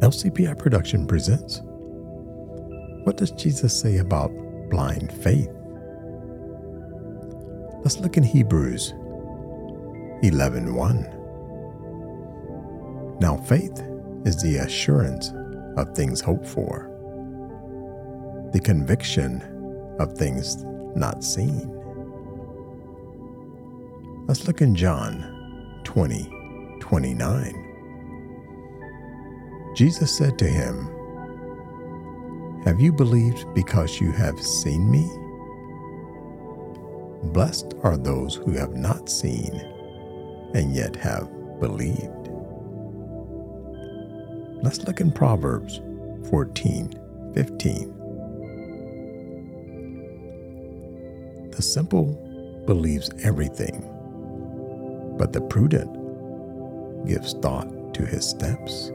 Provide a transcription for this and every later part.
LCPI Production presents What does Jesus say about blind faith? Let's look in Hebrews 11:1. Now faith is the assurance of things hoped for, the conviction of things not seen. Let's look in John 20, 29. Jesus said to him, Have you believed because you have seen me? Blessed are those who have not seen and yet have believed. Let's look in Proverbs 14 15. The simple believes everything, but the prudent gives thought to his steps.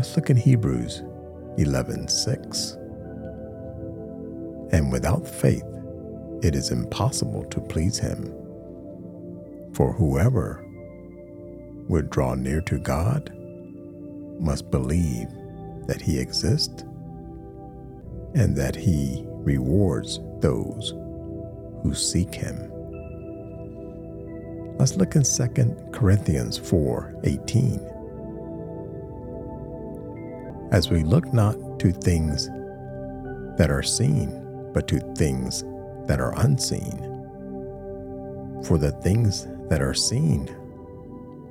Let's look in Hebrews 11:6. And without faith it is impossible to please him. For whoever would draw near to God must believe that he exists and that he rewards those who seek him. Let's look in 2 Corinthians 4:18. As we look not to things that are seen, but to things that are unseen. For the things that are seen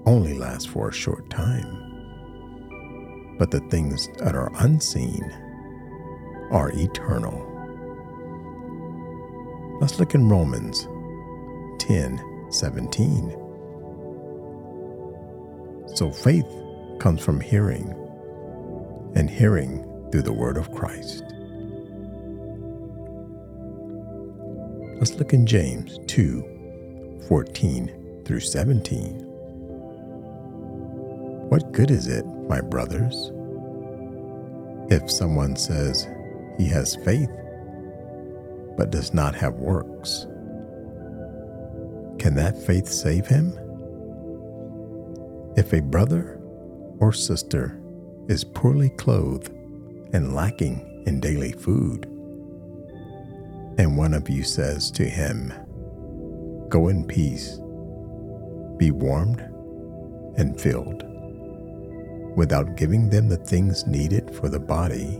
only last for a short time. But the things that are unseen are eternal. Let's look in Romans 10 17. So faith comes from hearing, and hearing through the word of Christ. Let's look in James 2 14 through 17. What good is it, my brothers, if someone says he has faith but does not have works? Can that faith save him? If a brother or sister is poorly clothed and lacking in daily food, and one of you says to him, Go in peace, be warmed and filled without giving them the things needed for the body,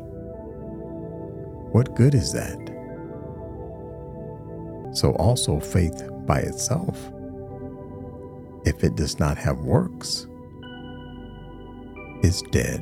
what good is that? So also faith by itself, if it does not have works, is dead.